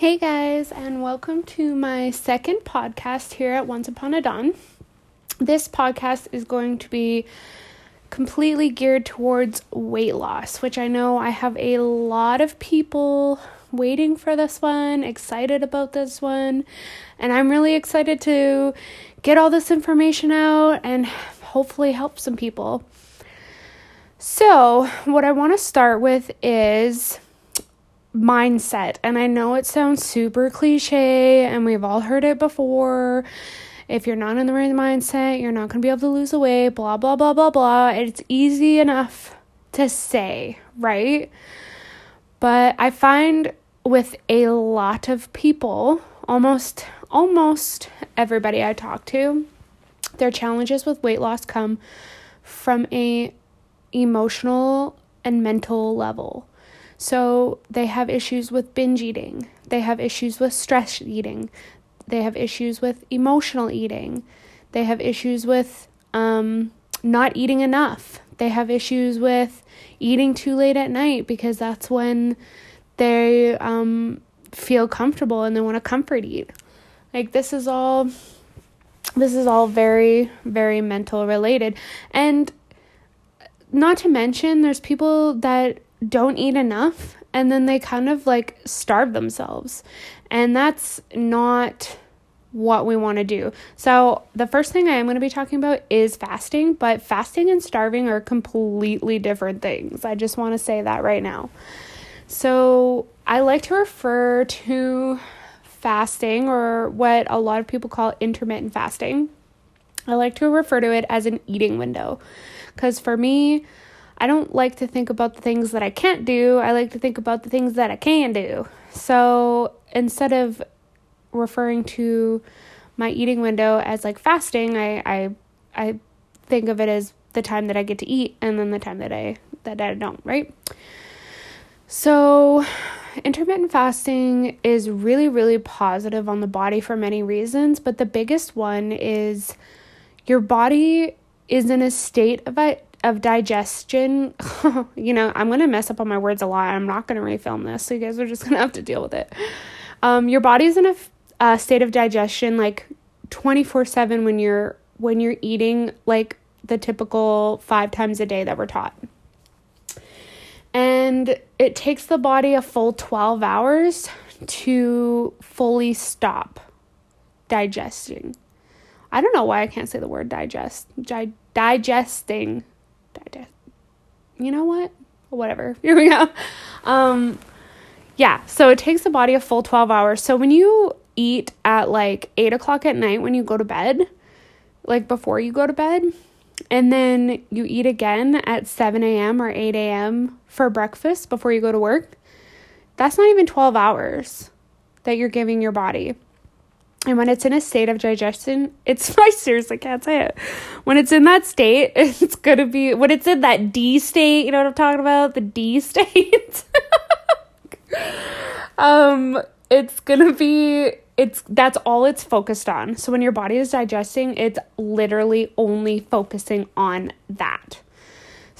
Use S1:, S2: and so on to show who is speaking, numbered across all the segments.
S1: Hey guys, and welcome to my second podcast here at Once Upon a Dawn. This podcast is going to be completely geared towards weight loss, which I know I have a lot of people waiting for this one, excited about this one, and I'm really excited to get all this information out and hopefully help some people. So, what I want to start with is mindset. And I know it sounds super cliche and we've all heard it before. If you're not in the right mindset, you're not going to be able to lose weight, blah, blah, blah, blah, blah. It's easy enough to say, right? But I find with a lot of people, almost almost everybody I talk to, their challenges with weight loss come from a emotional and mental level. So they have issues with binge eating, they have issues with stress eating, they have issues with emotional eating, they have issues with um, not eating enough, they have issues with eating too late at night because that's when they um, feel comfortable and they want to comfort eat. Like this is all this is all very very mental related. And not to mention there's people that don't eat enough and then they kind of like starve themselves. And that's not what we want to do. So, the first thing I am going to be talking about is fasting, but fasting and starving are completely different things. I just want to say that right now. So, I like to refer to fasting or what a lot of people call intermittent fasting. I like to refer to it as an eating window because for me, I don't like to think about the things that I can't do. I like to think about the things that I can do. So instead of referring to my eating window as like fasting, I I I think of it as the time that I get to eat and then the time that I that I don't, right? So intermittent fasting is really really positive on the body for many reasons, but the biggest one is your body is in a state of of digestion, you know, I'm going to mess up on my words a lot. I'm not going to refilm this. So you guys are just going to have to deal with it. Um, your body's in a, a state of digestion like 24/7 when you're when you're eating like the typical 5 times a day that we're taught. And it takes the body a full 12 hours to fully stop digesting. I don't know why I can't say the word digest. Di- digesting digest. You know what? Whatever. Here we go. Um, yeah, so it takes the body a full 12 hours. So when you eat at like 8 o'clock at night when you go to bed, like before you go to bed, and then you eat again at 7 a.m. or 8 a.m. for breakfast before you go to work, that's not even 12 hours that you're giving your body. And when it's in a state of digestion, it's I seriously can't say it. When it's in that state, it's gonna be when it's in that D state, you know what I'm talking about? The D state. um, it's gonna be it's that's all it's focused on. So when your body is digesting, it's literally only focusing on that.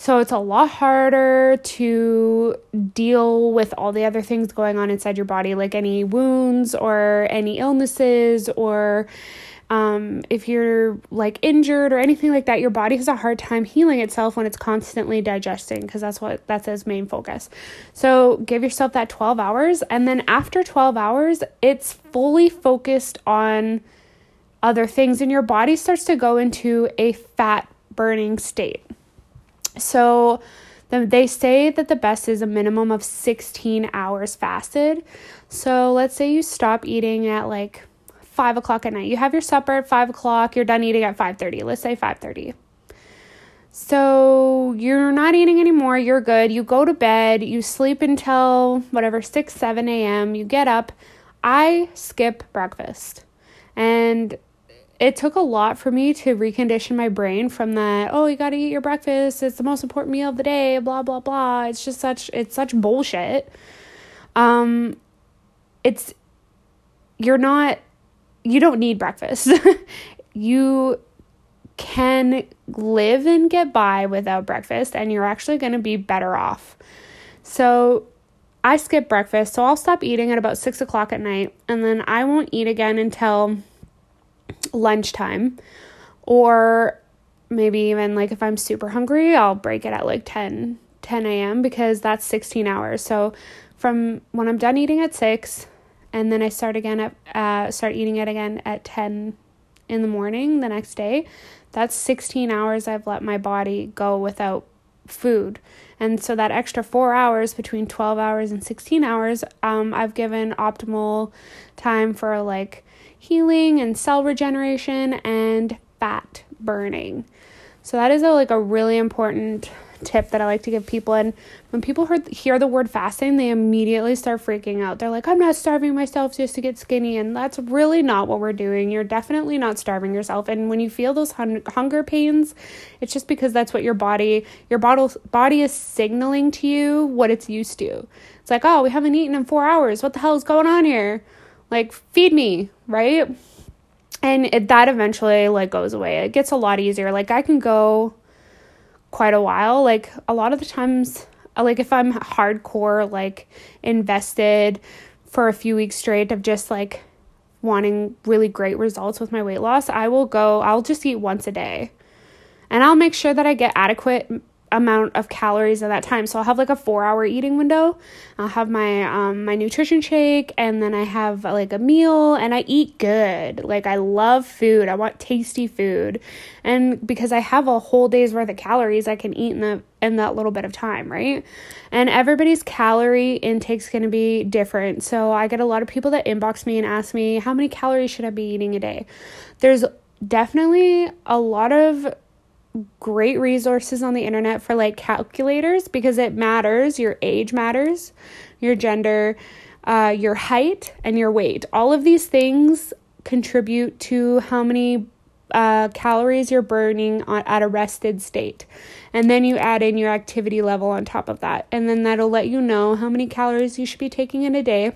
S1: So it's a lot harder to deal with all the other things going on inside your body, like any wounds or any illnesses, or um, if you're like injured or anything like that. Your body has a hard time healing itself when it's constantly digesting because that's what that's its main focus. So give yourself that 12 hours, and then after 12 hours, it's fully focused on other things, and your body starts to go into a fat burning state. So they say that the best is a minimum of 16 hours fasted. So let's say you stop eating at like five o'clock at night. You have your supper at five o'clock. You're done eating at 5:30. Let's say 5:30. So you're not eating anymore. You're good. You go to bed. You sleep until whatever 6, 7 a.m. You get up. I skip breakfast. And it took a lot for me to recondition my brain from that oh you got to eat your breakfast. It's the most important meal of the day blah blah blah. It's just such it's such bullshit. Um it's you're not you don't need breakfast. You can live and get by without breakfast and you're actually going to be better off. So I skip breakfast, so I'll stop eating at about six o'clock at night, and then I won't eat again until lunchtime. Or maybe even like if I'm super hungry, I'll break it at like 10, 10 a.m. because that's 16 hours. So from when I'm done eating at 6 and then I start again at uh, start eating it again at 10 in the morning the next day, that's 16 hours I've let my body go without food. And so that extra four hours between 12 hours and 16 hours, um, I've given optimal time for like healing and cell regeneration and fat burning. So that is a like a really important tip that I like to give people. And when people heard, hear the word fasting, they immediately start freaking out. They're like, I'm not starving myself just to get skinny. And that's really not what we're doing. You're definitely not starving yourself. And when you feel those hun- hunger pains, it's just because that's what your body, your body, body is signaling to you what it's used to. It's like, oh, we haven't eaten in four hours. What the hell is going on here? Like, feed me, right? And it, that eventually like goes away. It gets a lot easier. Like I can go quite a while. Like a lot of the times, uh, like if I'm hardcore, like invested for a few weeks straight of just like wanting really great results with my weight loss, I will go, I'll just eat once a day. And I'll make sure that I get adequate amount of calories at that time. So I'll have like a four hour eating window. I'll have my um my nutrition shake and then I have like a meal and I eat good. Like I love food. I want tasty food. And because I have a whole day's worth of calories I can eat in the in that little bit of time, right? And everybody's calorie intake's going to be different. So I get a lot of people that inbox me and ask me how many calories should I be eating a day. There's definitely a lot of great resources on the internet for like calculators because it matters. Your age matters, your gender, uh, your height, and your weight. All of these things contribute to how many uh, calories you're burning on, at a rested state. And then you add in your activity level on top of that. And then that'll let you know how many calories you should be taking in a day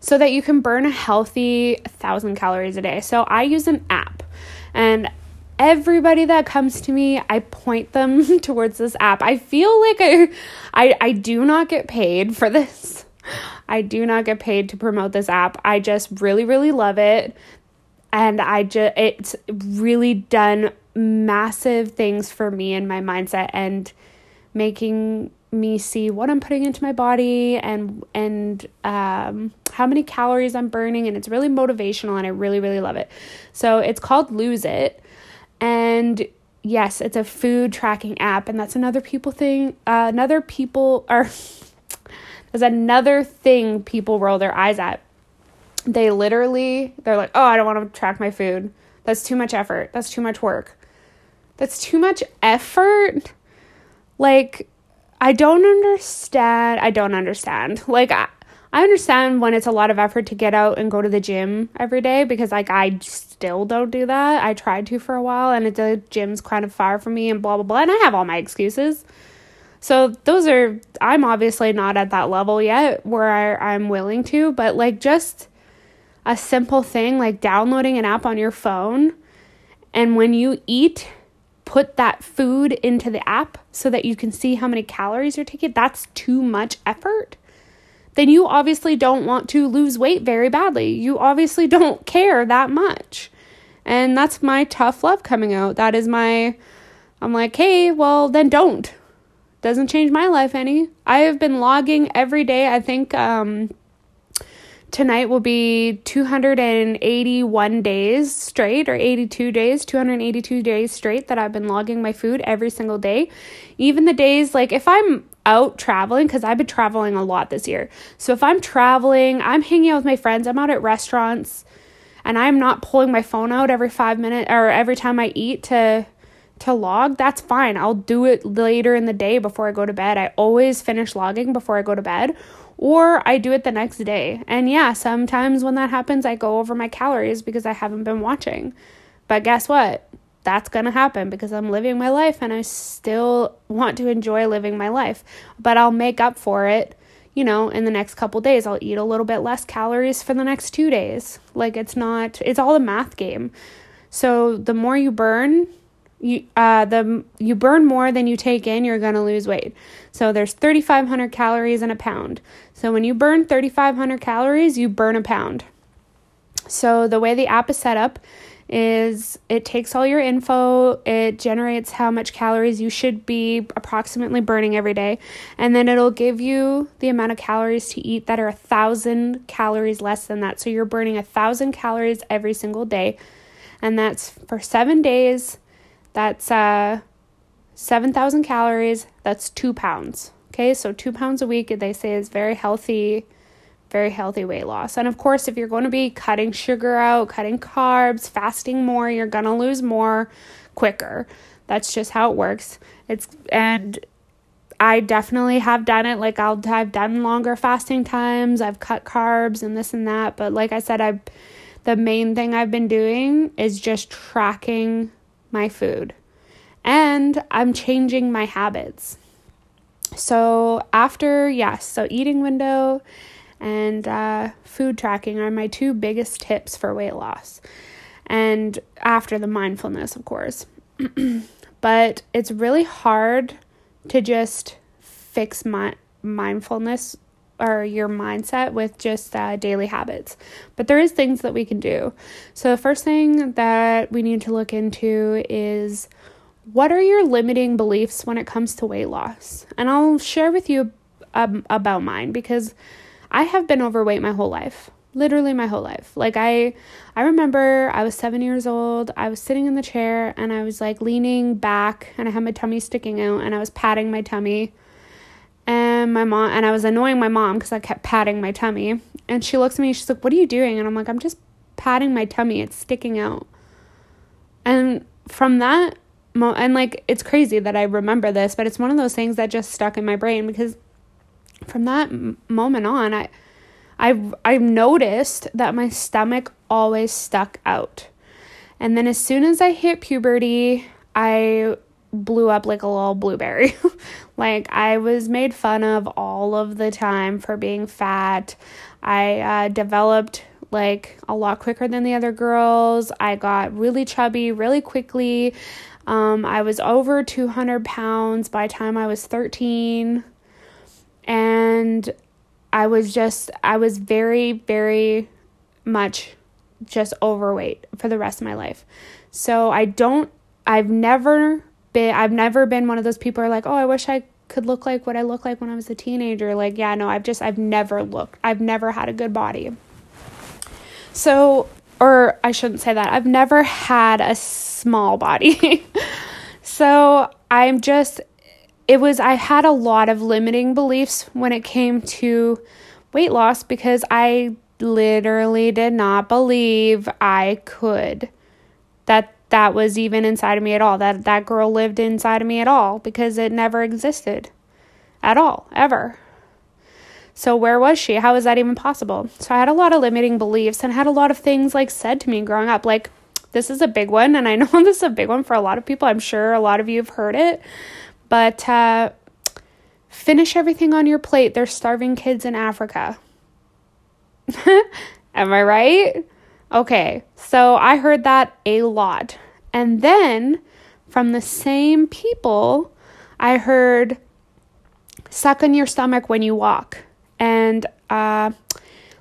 S1: so that you can burn a healthy 1,000 calories a day. So I use an app. And everybody that comes to me, I point them towards this app. I feel like I, I, I do not get paid for this. I do not get paid to promote this app. I just really, really love it. And I just, it's really done massive things for me and my mindset and making me see what I'm putting into my body and and um, how many calories I'm burning and it's really motivational and I really really love it. So it's called Lose It and yes, it's a food tracking app, and that's another people thing. Uh, another people are there's another thing people roll their eyes at. They literally they're like, oh, I don't want to track my food. That's too much effort. That's too much work. That's too much effort. Like, I don't understand. I don't understand. Like, I, I understand when it's a lot of effort to get out and go to the gym every day because like I still don't do that. I tried to for a while and the gym's kind of far from me and blah blah blah and I have all my excuses. So those are I'm obviously not at that level yet where I, I'm willing to, but like just a simple thing like downloading an app on your phone and when you eat put that food into the app so that you can see how many calories you're taking. That's too much effort then you obviously don't want to lose weight very badly. You obviously don't care that much. And that's my tough love coming out. That is my, I'm like, hey, well, then don't. Doesn't change my life any. I have been logging every day. I think um, tonight will be 281 days straight or 82 days 282 days straight that i've been logging my food every single day even the days like if i'm out traveling because I've been traveling a lot this year. So if I'm traveling, I'm hanging out with my friends, I'm out at restaurants, and I'm not pulling my phone out every five minutes or every time I eat to to log, that's fine. I'll do it later in the day before I go to bed. I always finish logging before I go to bed, or I do it the next day. And yeah, sometimes when that happens, I go over my calories because I haven't been watching. But guess what? That's going to happen because I'm living my life and I still want to enjoy living my life. But I'll make up for it, you know, in the next couple days. I'll eat a little bit less calories for the next 2 days. Like it's not it's all a math game. So the more you burn, you uh the you burn more than you take in, you're going to lose weight. So there's 3500 calories in a pound. So when you burn 3500 calories, you burn a pound. So the way the app is set up is it takes all your info, it generates how much calories you should be approximately burning every day, and then it'll give you the amount of calories to eat that are a thousand calories less than that. So you're burning a thousand calories every single day, and that's for seven days. That's uh, 7,000 calories. That's two pounds. Okay, so two pounds a week, they say, is very healthy very healthy weight loss. And of course, if you're going to be cutting sugar out, cutting carbs, fasting more, you're going to lose more quicker. That's just how it works. It's and I definitely have done it. Like I'll I've done longer fasting times. I've cut carbs and this and that, but like I said I the main thing I've been doing is just tracking my food. And I'm changing my habits. So after yes, so eating window and uh, food tracking are my two biggest tips for weight loss. And after the mindfulness, of course. but it's really hard to just fix my mindfulness or your mindset with just uh, daily habits. But there is things that we can do. So the first thing that we need to look into is what are your limiting beliefs when it comes to weight loss? And I'll share with you um, about mine because I have been overweight my whole life. Literally my whole life. Like I I remember I was 7 years old. I was sitting in the chair and I was like leaning back and I had my tummy sticking out and I was patting my tummy. And my mom and I was annoying my mom cuz I kept patting my tummy. And she looks at me she's like, "What are you doing?" And I'm like, "I'm just patting my tummy. It's sticking out." And from that and like it's crazy that I remember this, but it's one of those things that just stuck in my brain because from that moment on, I I I noticed that my stomach always stuck out. And then as soon as I hit puberty, I blew up like a little blueberry. like I was made fun of all of the time for being fat. I uh, developed like a lot quicker than the other girls. I got really chubby really quickly. Um, I was over 200 pounds by time I was 13 and I was just I was very very much just overweight for the rest of my life. So I don't I've never been I've never been one of those people who are like, "Oh, I wish I could look like what I looked like when I was a teenager." Like, yeah, no, I've just I've never looked. I've never had a good body. So, or I shouldn't say that. I've never had a small body. so, I'm just it was I had a lot of limiting beliefs when it came to weight loss because I literally did not believe I could. That that was even inside of me at all. That that girl lived inside of me at all because it never existed at all ever. So where was she? How is that even possible? So i had a lot of limiting beliefs and had a lot of things like said to me growing up like this is a big one and i know this is a big one for a lot of people. I'm sure a lot of you have heard it but uh, finish everything on your plate. There's starving kids in Africa. Am I right? Okay, so I heard that a lot. And then from the same people, I heard suck on your stomach when you walk. And uh,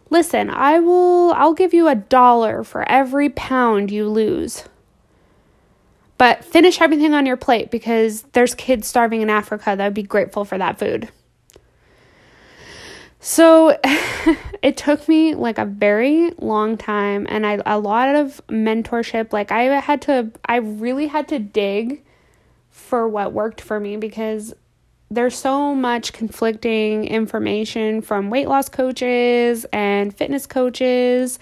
S1: listen, I will I'll give you a dollar for every pound you lose. But finish everything on your plate because there's kids starving in Africa that would be grateful for that food. So it took me like a very long time and I a lot of mentorship like I had to I really had to dig for what worked for me because there's so much conflicting information from weight loss coaches and fitness coaches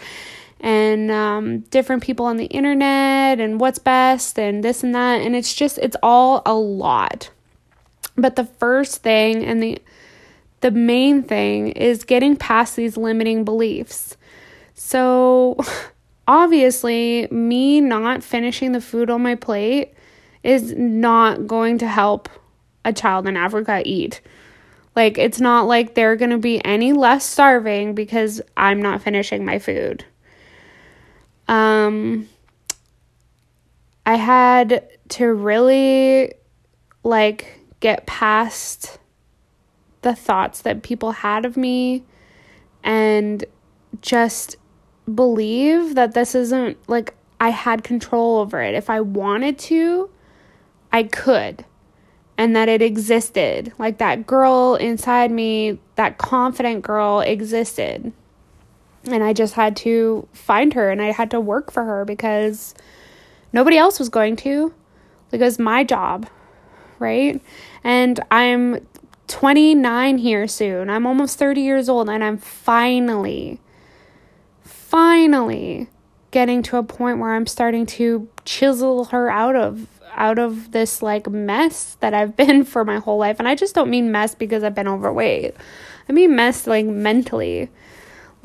S1: and um, different people on the internet and what's best and this and that. And it's just, it's all a lot. But the first thing and the the main thing is getting past these limiting beliefs. So, obviously, me not finishing the food on my plate is not going to help a child in Africa eat. Like, it's not like they're going to be any less starving because I'm not finishing my food. Um, I had to really like get past the thoughts that people had of me and just believe that this isn't like I had control over it. If I wanted to, I could. And that it existed. Like that girl inside me, that confident girl existed. And I just had to find her and I had to work for her because nobody else was going to. Like it was my job, right? And I'm 29 here soon. I'm almost 30 years old and I'm finally, finally getting to a point where I'm starting to chisel her out of out of this like mess that I've been for my whole life. And I just don't mean mess because I've been overweight. I mean mess like mentally.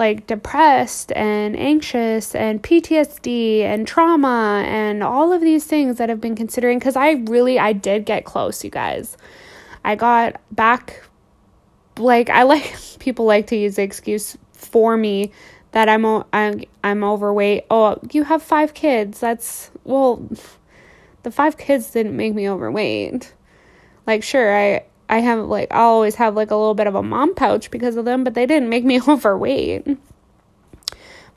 S1: Like depressed and anxious and PTSD and trauma and all of these things that I've been considering cuz I really I did get close, you guys. I got back like I like people like to use the excuse for me that I'm I'm I'm overweight. Oh, you have 5 kids. That's well the 5 kids didn't make me overweight. Like sure, I I have like I'll always have like a little bit of a mom pouch because of them, but they didn't make me overweight.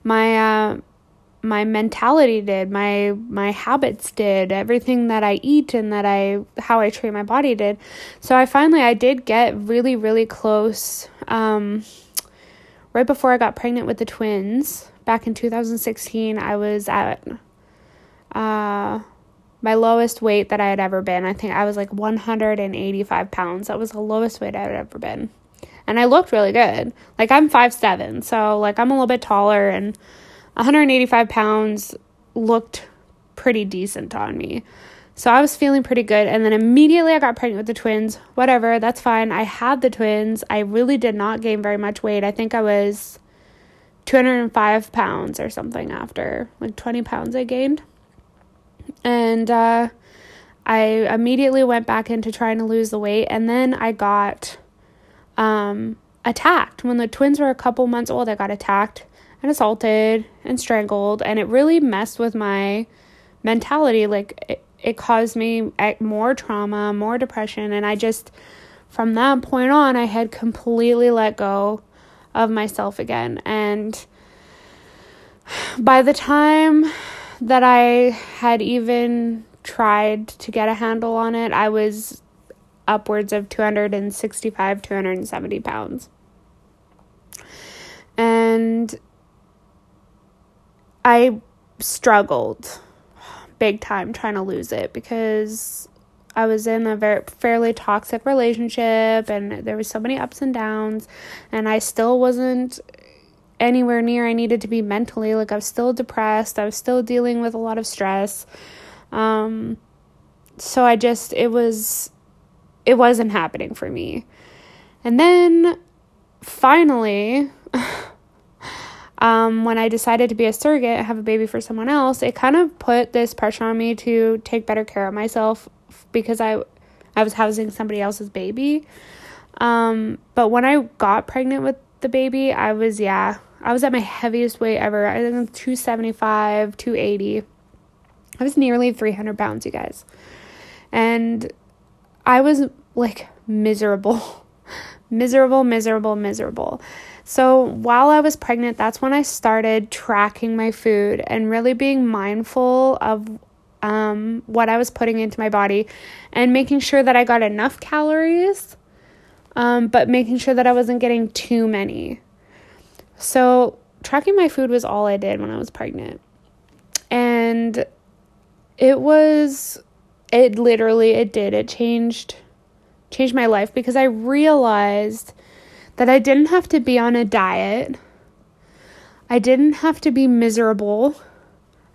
S1: My uh my mentality did. My my habits did. Everything that i eat and that i how i treat my body did. So i finally i did get really really close um, right before i got pregnant with the twins. Back in 2016 i was at uh, my lowest weight that i had ever been i think i was like 185 pounds that was the lowest weight i had ever been and i looked really good like i'm five seven so like i'm a little bit taller and 185 pounds looked pretty decent on me. So I was feeling pretty good. And then immediately I got pregnant with the twins. Whatever, that's fine. I had the twins. I really did not gain very much weight. I think I was 205 pounds or something after like 20 pounds I gained. And uh, I immediately went back into trying to lose the weight. And then I got um, attacked. When the twins were a couple months old, I got attacked and assaulted and strangled and it really messed with my mentality like it, it caused me more trauma more depression and i just from that point on i had completely let go of myself again and by the time that i had even tried to get a handle on it i was upwards of 265 270 pounds. And I struggled big time trying to lose it because I was in a very fairly toxic relationship and there was so many ups and downs and I still wasn't anywhere near. I needed to be mentally like I was still depressed. I was still dealing with a lot of stress. Um so I just it was it wasn't happening for me. And then finally um, when I decided to be a surrogate and have a baby for someone else, it kind of put this pressure on me to take better care of myself because I, I was housing somebody else's baby. Um, but when I got pregnant with the baby, I was, yeah, I was at my heaviest weight ever. I think 275, 280. I was nearly 300 pounds, you guys. And I was like miserable, miserable, miserable, miserable. So while I was pregnant, that's when I started tracking my food and really being mindful of um, what I was putting into my body and making sure that I got enough calories, um, but making sure that I wasn't getting too many. So tracking my food was all I did when I was pregnant. And it was it literally it did it changed changed my life because I realized that I didn't have to be on a diet. I didn't have to be miserable.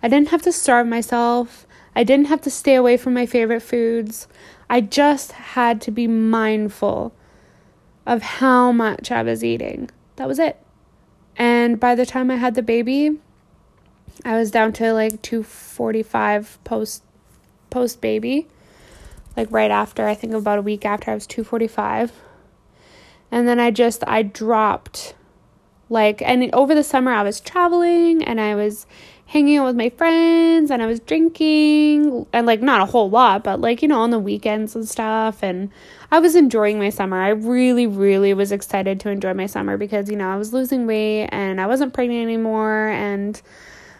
S1: I didn't have to starve myself. I didn't have to stay away from my favorite foods. I just had to be mindful of how much I was eating. That was it. And by the time I had the baby, I was down to like 245 post post baby. Like right after, I think about a week after I was 245 and then I just I dropped like and over the summer I was traveling and I was hanging out with my friends and I was drinking and like not a whole lot, but like, you know, on the weekends and stuff. And I was enjoying my summer. I really, really was excited to enjoy my summer because, you know, I was losing weight and I wasn't pregnant anymore. And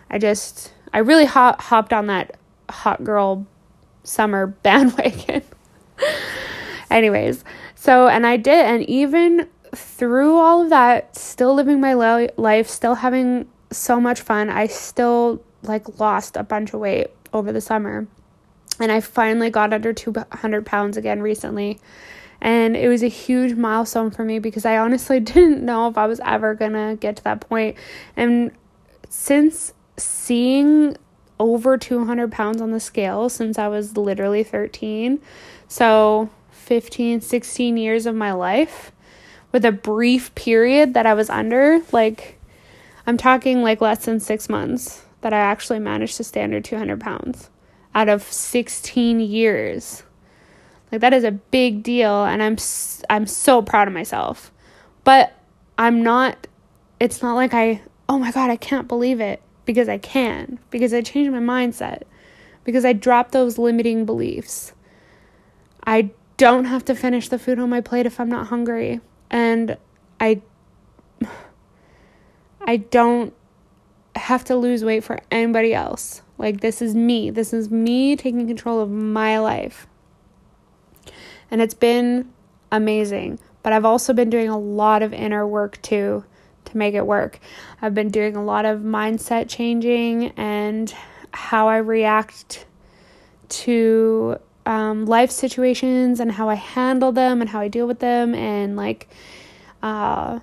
S1: I just, I really hop, hopped on that hot girl summer bandwagon. Anyways, so, and I did, and even through all of that, still living my life, still having so much fun. I still like lost a bunch of weight over the summer. And I finally got under 200 pounds again recently. And it was a huge milestone for me because I honestly didn't know if I was ever going to get to that point. And since seeing over 200 pounds on the scale since I was literally 13, so 15, 16 years of my life, with a brief period that I was under, like I'm talking like less than six months that I actually managed to stay under 200 pounds out of 16 years. Like that is a big deal, and I'm I'm so proud of myself. But I'm not. It's not like I. Oh my god, I can't believe it because I can because I changed my mindset because I dropped those limiting beliefs. I don't have to finish the food on my plate if I'm not hungry, and I I don't have to lose weight for anybody else. Like, this is me. This is me taking control of my life. And it's been amazing. But I've also been doing a lot of inner work too to make it work. I've been doing a lot of mindset changing and how I react to um, life situations and how I handle them and how I deal with them and like uh,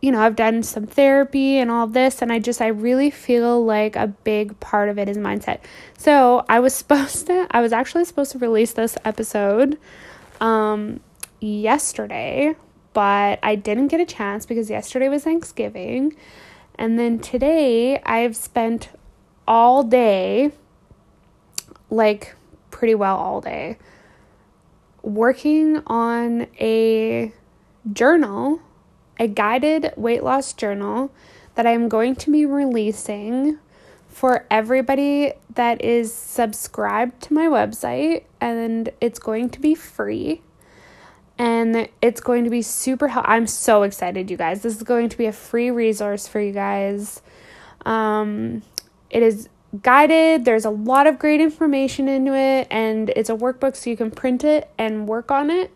S1: you know, I've done some therapy and all this, and I just, I really feel like a big part of it is mindset. So I was supposed to, I was actually supposed to release this episode um, yesterday, but I didn't get a chance because yesterday was Thanksgiving. And then today I've spent all day, like pretty well all day, working on a journal a guided weight loss journal that I'm going to be releasing for everybody that is subscribed to my website, and it's going to be free. And it's going to be super helpful. I'm so excited, you guys. This is going to be a free resource for you guys. Um, it is guided. There's a lot of great information into it, and it's a workbook so you can print it and work on it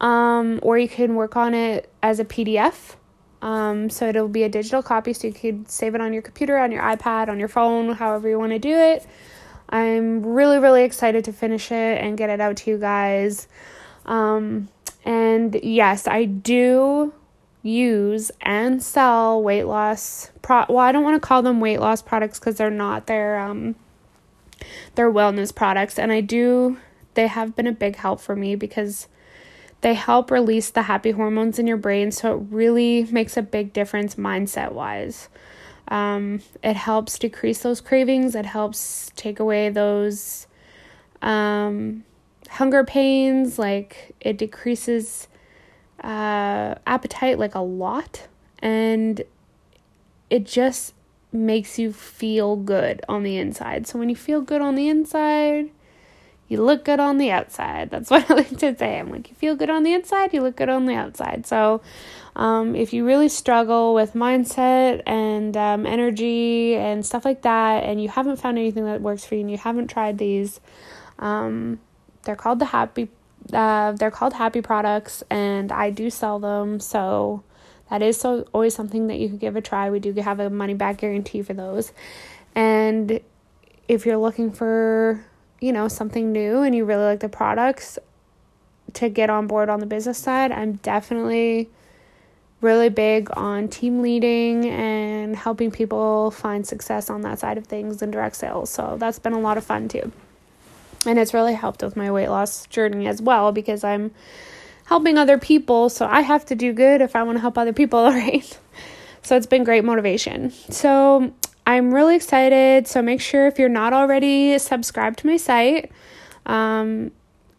S1: um, or you can work on it as a PDF. Um, so it'll be a digital copy, so you could save it on your computer, on your iPad, on your phone, however you want to do it. I'm really, really excited to finish it and get it out to you guys. Um, and yes, I do use and sell weight loss pro well I don't want to call them weight loss products cuz they're not they're um they're wellness products and I do they have been a big help for me because they help release the happy hormones in your brain, so it really makes a big difference mindset wise. Um, it helps decrease those cravings, it helps take away those um, hunger pains, like it decreases uh, appetite like a lot, and it just makes you feel good on the inside. So when you feel good on the inside, you look good on the outside. That's what I like to say. I'm like, you feel good on the inside, you look good on the outside. So, um, if you really struggle with mindset and um, energy and stuff like that, and you haven't found anything that works for you, and you haven't tried these, um, they're called the happy. Uh, they're called happy products, and I do sell them. So that is so always something that you could give a try. We do have a money back guarantee for those, and if you're looking for you know, something new and you really like the products to get on board on the business side, I'm definitely really big on team leading and helping people find success on that side of things in direct sales. So that's been a lot of fun too. And it's really helped with my weight loss journey as well because I'm helping other people. So I have to do good if I want to help other people, right? So it's been great motivation. So I'm really excited. So make sure if you're not already subscribed to my site, um,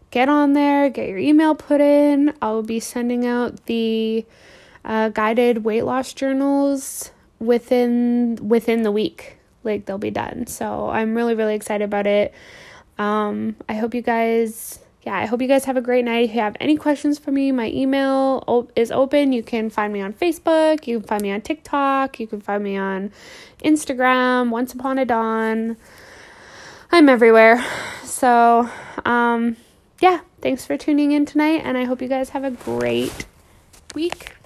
S1: get on there, get your email put in. I'll be sending out the uh, guided weight loss journals within within the week. like they'll be done. So I'm really really excited about it. Um, I hope you guys yeah, I hope you guys have a great night. If you have any questions for me, my email is open. You can find me on Facebook, you can find me on TikTok, you can find me on Instagram, Once Upon a Dawn. I'm everywhere. So, um, yeah, thanks for tuning in tonight, and I hope you guys have a great week.